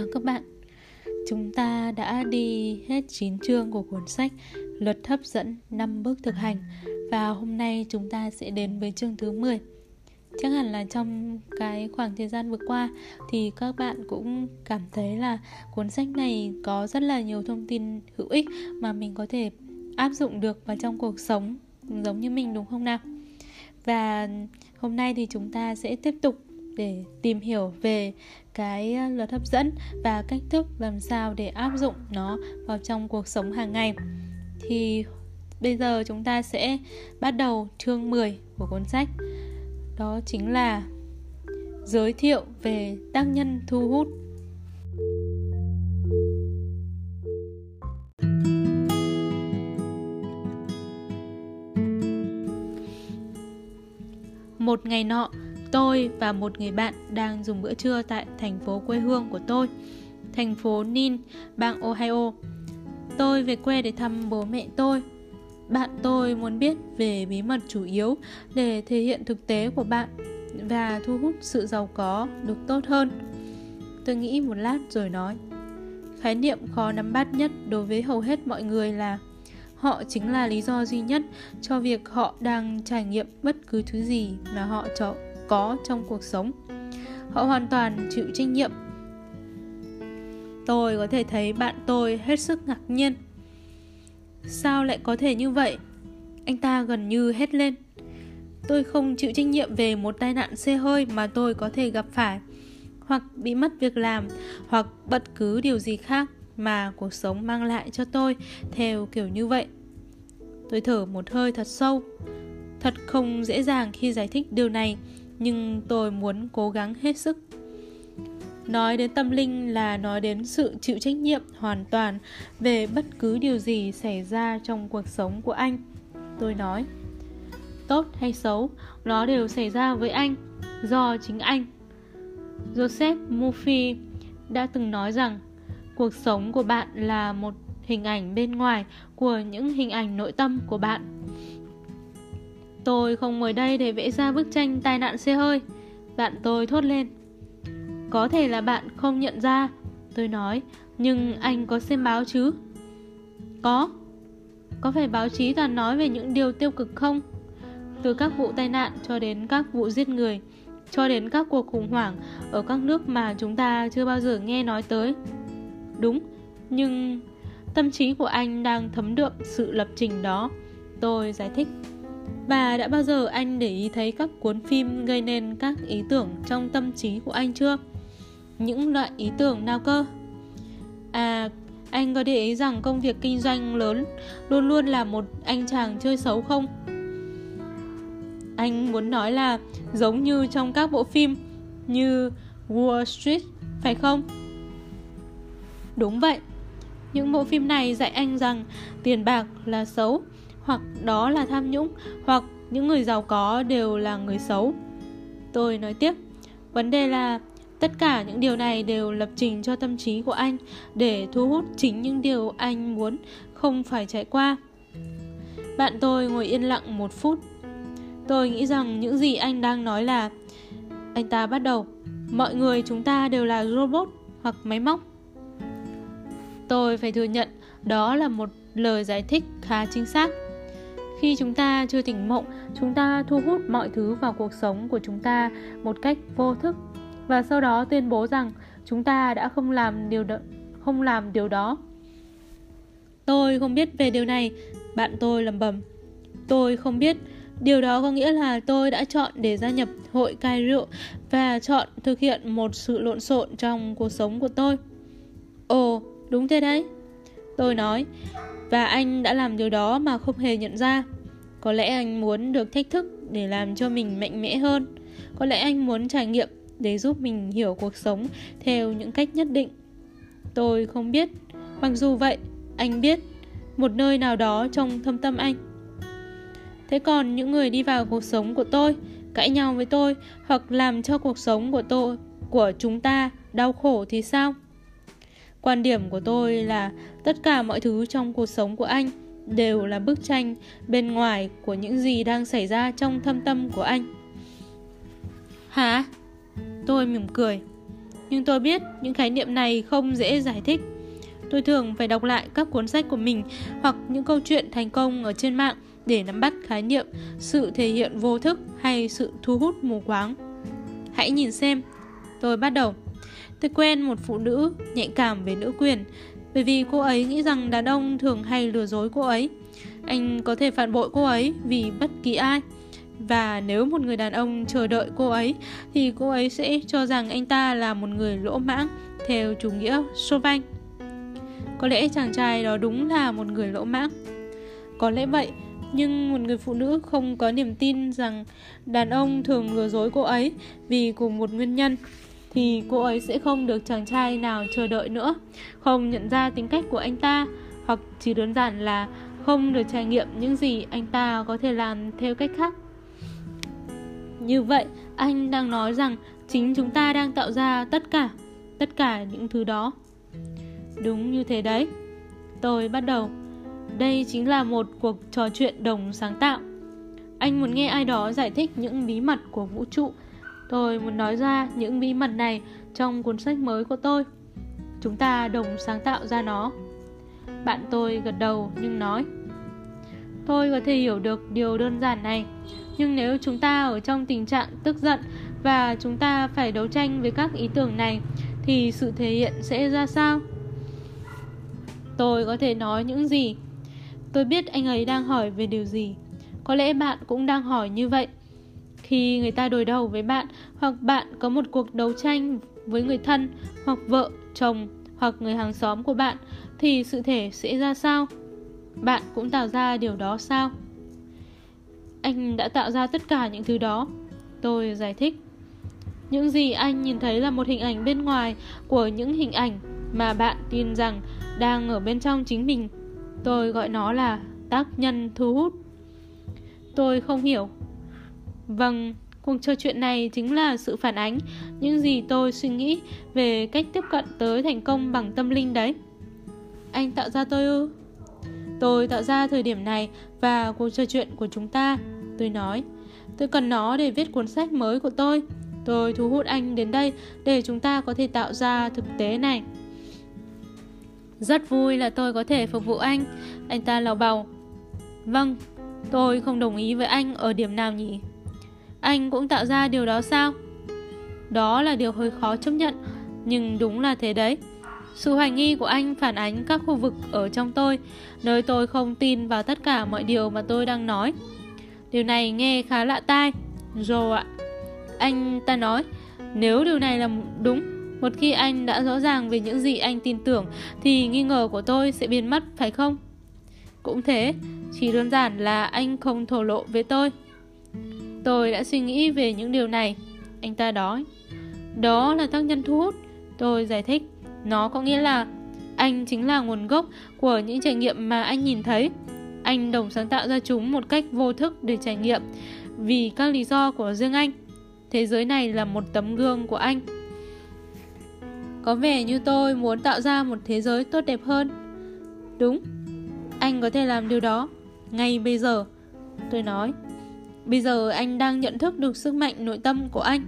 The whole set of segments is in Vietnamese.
chào các bạn. Chúng ta đã đi hết 9 chương của cuốn sách Luật hấp dẫn 5 bước thực hành Và hôm nay chúng ta sẽ đến với chương thứ 10 Chắc hẳn là trong cái khoảng thời gian vừa qua Thì các bạn cũng cảm thấy là cuốn sách này có rất là nhiều thông tin hữu ích Mà mình có thể áp dụng được vào trong cuộc sống, giống như mình, đúng không nào? Và hôm nay thì chúng ta sẽ tiếp tục để tìm hiểu về cái ờ, luật hấp dẫn và cách thức làm sao để áp dụng nó vào trong cuộc sống hàng ngày. Thì bây giờ chúng ta sẽ bắt đầu chương 10 của cuốn sách. Đó chính là giới thiệu về tác nhân thu hút. Một ngày nọ, Tôi và một người bạn đang dùng bữa trưa tại thành phố quê hương của tôi, thành phố Nin, bang Ohio. Tôi về quê để thăm bố mẹ tôi. Bạn tôi muốn biết về bí mật chủ yếu để thể hiện thực tế của bạn và thu hút sự giàu có được tốt hơn. Tôi nghĩ một lát rồi nói. Khái niệm khó nắm bắt nhất đối với hầu hết mọi người là họ chính là lý do duy nhất cho việc họ đang trải nghiệm bất cứ thứ gì mà họ chọn có trong cuộc sống. Họ hoàn toàn chịu trách nhiệm. Tôi có thể thấy bạn tôi hết sức ngạc nhiên. Sao lại có thể như vậy? Anh ta gần như hét lên. Tôi không chịu trách nhiệm về một tai nạn xe hơi mà tôi có thể gặp phải, hoặc bị mất việc làm, hoặc bất cứ điều gì khác mà cuộc sống mang lại cho tôi theo kiểu như vậy. Tôi thở một hơi thật sâu. Thật không dễ dàng khi giải thích điều này nhưng tôi muốn cố gắng hết sức. Nói đến tâm linh là nói đến sự chịu trách nhiệm hoàn toàn về bất cứ điều gì xảy ra trong cuộc sống của anh. Tôi nói, tốt hay xấu, nó đều xảy ra với anh, do chính anh. Joseph murphy đã từng nói rằng, cuộc sống của bạn là một hình ảnh bên ngoài của những hình ảnh nội tâm của bạn. Tôi không ngồi đây để vẽ ra bức tranh tai nạn xe hơi. Bạn tôi thốt lên. Có thể là bạn không nhận ra, Tôi nói, Nhưng anh có xem báo chứ? Có. Có phải báo chí toàn nói về những điều tiêu cực không? Từ các vụ tai nạn cho đến các vụ giết người, Cho đến các cuộc khủng hoảng Ở các nước mà chúng ta chưa bao giờ nghe nói tới. Đúng, Nhưng tâm trí của anh đang thấm đượm sự lập trình đó. Tôi giải thích và đã bao giờ anh để ý thấy các cuốn phim gây nên các ý tưởng trong tâm trí của anh chưa? Những loại ý tưởng nào cơ? À, anh có để ý rằng công việc kinh doanh lớn luôn luôn là một anh chàng chơi xấu không? Anh muốn nói là giống như trong các bộ phim như Wall Street, phải không? Đúng vậy. Những bộ phim này dạy anh rằng tiền bạc là xấu hoặc đó là tham nhũng, hoặc những người giàu có đều là người xấu. Tôi nói tiếp, vấn đề là tất cả những điều này đều lập trình cho tâm trí của anh để thu hút chính những điều anh muốn không phải trải qua. Bạn tôi ngồi yên lặng một phút. Tôi nghĩ rằng những gì anh đang nói là anh ta bắt đầu mọi người chúng ta đều là robot hoặc máy móc tôi phải thừa nhận đó là một lời giải thích khá chính xác khi chúng ta chưa tỉnh mộng chúng ta thu hút mọi thứ vào cuộc sống của chúng ta một cách vô thức. Và sau đó tuyên bố rằng chúng ta đã không làm điều đó, không làm điều đó. Tôi không biết về điều này bạn tôi lầm bầm tôi không biết. Điều đó có nghĩa là tôi đã chọn để gia nhập hội cai rượu và chọn thực hiện một sự lộn xộn trong cuộc sống của tôi. Ồ đúng thế đấy. Tôi nói và anh đã làm điều đó mà không hề nhận ra. Có lẽ anh muốn được thách thức để làm cho mình mạnh mẽ hơn. Có lẽ anh muốn trải nghiệm để giúp mình hiểu cuộc sống theo những cách nhất định. Tôi không biết. Mặc dù vậy, anh biết một nơi nào đó trong thâm tâm anh. Thế còn những người đi vào cuộc sống của tôi, cãi nhau với tôi hoặc làm cho cuộc sống của tôi, của chúng ta đau khổ thì sao? Quan điểm của tôi là tất cả mọi thứ trong cuộc sống của anh đều là bức tranh bên ngoài của những gì đang xảy ra trong thâm tâm của anh. Hả? Tôi mỉm cười. Nhưng tôi biết những khái niệm này không dễ giải thích. Tôi thường phải đọc lại các cuốn sách của mình hoặc những câu chuyện thành công ở trên mạng để nắm bắt khái niệm, sự thể hiện vô thức hay sự thu hút mù quáng. Hãy nhìn xem. Tôi bắt đầu. Tôi quen một phụ nữ nhạy cảm về nữ quyền bởi vì cô ấy nghĩ rằng đàn ông thường hay lừa dối cô ấy. Anh có thể phản bội cô ấy vì bất kỳ ai. Và nếu một người đàn ông chờ đợi cô ấy thì cô ấy sẽ cho rằng anh ta là một người lỗ mãng theo chủ nghĩa Chauvin. Có lẽ chàng trai đó đúng là một người lỗ mãng. Có lẽ vậy, nhưng một người phụ nữ không có niềm tin rằng đàn ông thường lừa dối cô ấy vì cùng một nguyên nhân thì cô ấy sẽ không được chàng trai nào chờ đợi nữa, không nhận ra tính cách của anh ta hoặc chỉ đơn giản là không được trải nghiệm những gì anh ta có thể làm theo cách khác. Như vậy, anh đang nói rằng chính chúng ta đang tạo ra tất cả, tất cả những thứ đó. Đúng như thế đấy. Tôi bắt đầu. Đây chính là một cuộc trò chuyện đồng sáng tạo. Anh muốn nghe ai đó giải thích những bí mật của vũ trụ. Tôi muốn nói ra những bí mật này trong cuốn sách mới của tôi. Chúng ta đồng sáng tạo ra nó. Bạn tôi gật đầu nhưng nói, Tôi có thể hiểu được điều đơn giản này, Nhưng nếu chúng ta ở trong tình trạng tức giận Và chúng ta phải đấu tranh với các ý tưởng này, Thì sự thể hiện sẽ ra sao? Tôi có thể nói những gì Tôi biết anh ấy đang hỏi về điều gì Có lẽ bạn cũng đang hỏi như vậy khi người ta đối đầu với bạn Hoặc bạn có một cuộc đấu tranh với người thân Hoặc vợ, chồng Hoặc người hàng xóm của bạn Thì sự thể sẽ ra sao? Bạn cũng tạo ra điều đó sao? Anh đã tạo ra tất cả những thứ đó. Tôi giải thích. Những gì anh nhìn thấy là một hình ảnh bên ngoài Của những hình ảnh mà bạn tin rằng đang ở bên trong chính mình. Tôi gọi nó là tác nhân thu hút. Tôi không hiểu. Vâng, cuộc trò chuyện này chính là sự phản ánh những gì tôi suy nghĩ về cách tiếp cận tới thành công bằng tâm linh đấy. Anh tạo ra tôi ư? Tôi tạo ra thời điểm này và cuộc trò chuyện của chúng ta. Tôi nói, tôi cần nó để viết cuốn sách mới của tôi. Tôi thu hút anh đến đây để chúng ta có thể tạo ra thực tế này. Rất vui là tôi có thể phục vụ anh. Anh ta lào bào. Vâng, tôi không đồng ý với anh ở điểm nào nhỉ? Anh cũng tạo ra điều đó sao? Đó là điều hơi khó chấp nhận, nhưng đúng là thế đấy. Sự hoài nghi của anh phản ánh các khu vực ở trong tôi, nơi tôi không tin vào tất cả mọi điều mà tôi đang nói. Điều này nghe khá lạ tai. Joe ạ. Anh ta nói, nếu điều này là đúng, một khi anh đã rõ ràng về những gì anh tin tưởng thì nghi ngờ của tôi sẽ biến mất, phải không? Cũng thế, chỉ đơn giản là anh không thổ lộ với tôi. Tôi đã suy nghĩ về những điều này. Anh ta nói, đó là tác nhân thu hút. Tôi giải thích. Nó có nghĩa là anh chính là nguồn gốc của những trải nghiệm mà anh nhìn thấy. Anh đồng sáng tạo ra chúng một cách vô thức để trải nghiệm vì các lý do của riêng anh. Thế giới này là một tấm gương của anh. Có vẻ như tôi muốn tạo ra một thế giới tốt đẹp hơn. Đúng, anh có thể làm điều đó ngay bây giờ. Tôi nói, bây giờ anh đang nhận thức được sức mạnh nội tâm của anh.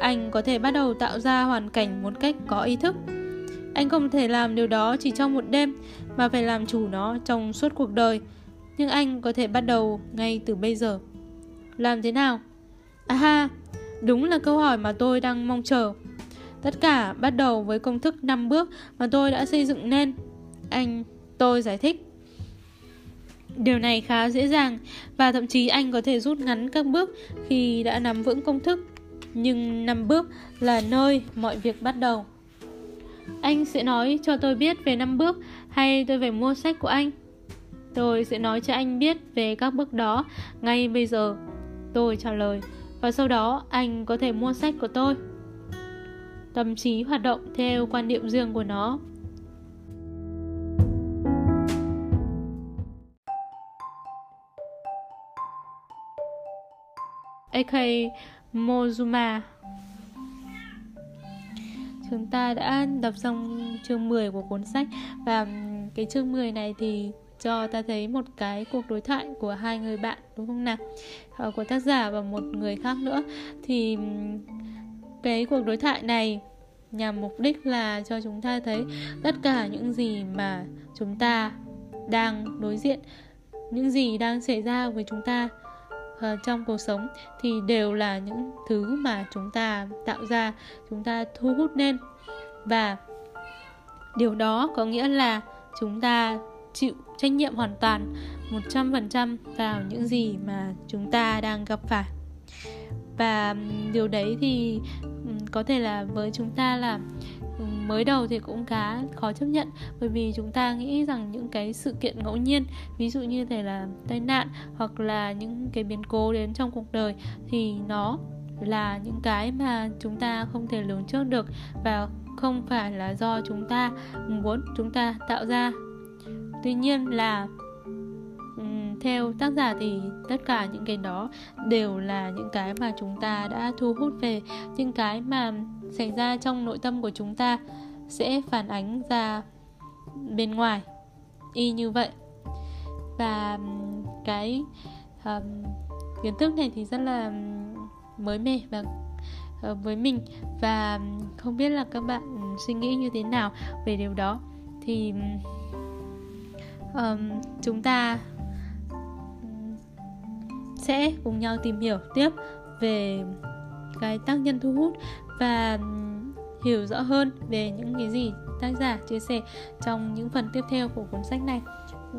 Anh có thể bắt đầu tạo ra hoàn cảnh một cách có ý thức. Anh không thể làm điều đó chỉ trong một đêm mà phải làm chủ nó trong suốt cuộc đời. Nhưng anh có thể bắt đầu ngay từ bây giờ. Làm thế nào? À ha, đúng là câu hỏi mà tôi đang mong chờ. Tất cả bắt đầu với công thức 5 bước mà tôi đã xây dựng nên. Anh, tôi giải thích. Điều này khá dễ dàng, và thậm chí anh có thể rút ngắn các bước khi đã nắm vững công thức. Nhưng 5 bước là nơi mọi việc bắt đầu. Anh sẽ nói cho tôi biết về năm bước, hay tôi phải mua sách của anh? Tôi sẽ nói cho anh biết về các bước đó ngay bây giờ. Tôi trả lời, và sau đó anh có thể mua sách của tôi. Tâm trí hoạt động theo quan điểm riêng của nó. AK Mozuma. Chúng ta đã đọc xong chương 10 của cuốn sách và cái chương 10 này thì cho ta thấy một cái cuộc đối thoại của hai người bạn, đúng không nào? Ờ, của tác giả và một người khác nữa. Thì cái cuộc đối thoại này nhằm mục đích là cho chúng ta thấy tất cả những gì mà chúng ta đang đối diện, những gì đang xảy ra với chúng ta. Ờ, trong cuộc sống thì đều là những thứ mà chúng ta tạo ra, chúng ta thu hút nên. Và điều đó có nghĩa là chúng ta chịu trách nhiệm hoàn toàn 100% vào những gì mà chúng ta đang gặp phải. Và điều đấy thì có thể là với chúng ta là mới đầu thì cũng khá khó chấp nhận. Bởi vì chúng ta nghĩ rằng những cái sự kiện ngẫu nhiên, ví dụ như thể là tai nạn hoặc là những cái biến cố đến trong cuộc đời thì nó là những cái mà chúng ta không thể lường trước được và không phải là do chúng ta muốn chúng ta tạo ra. Tuy nhiên là ừ, theo tác giả thì tất cả những cái đó đều là những cái mà chúng ta đã thu hút về, những cái mà xảy ra trong nội tâm của chúng ta sẽ phản ánh ra bên ngoài. Y như vậy. Và cái um, kiến thức này thì rất là mới mẻ và uh, với mình. Và không biết là các bạn suy nghĩ như thế nào về điều đó. Thì um, chúng ta sẽ cùng nhau tìm hiểu tiếp về cái tác nhân thu hút và hiểu rõ hơn về những cái gì tác giả chia sẻ trong những phần tiếp theo của cuốn sách này.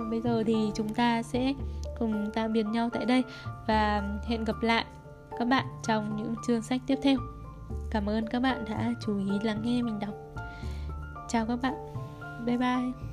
Bây giờ thì chúng ta sẽ cùng tạm biệt nhau tại đây và hẹn gặp lại các bạn trong những chương sách tiếp theo. Cảm ơn các bạn đã chú ý lắng nghe mình đọc. Chào các bạn. Bye bye.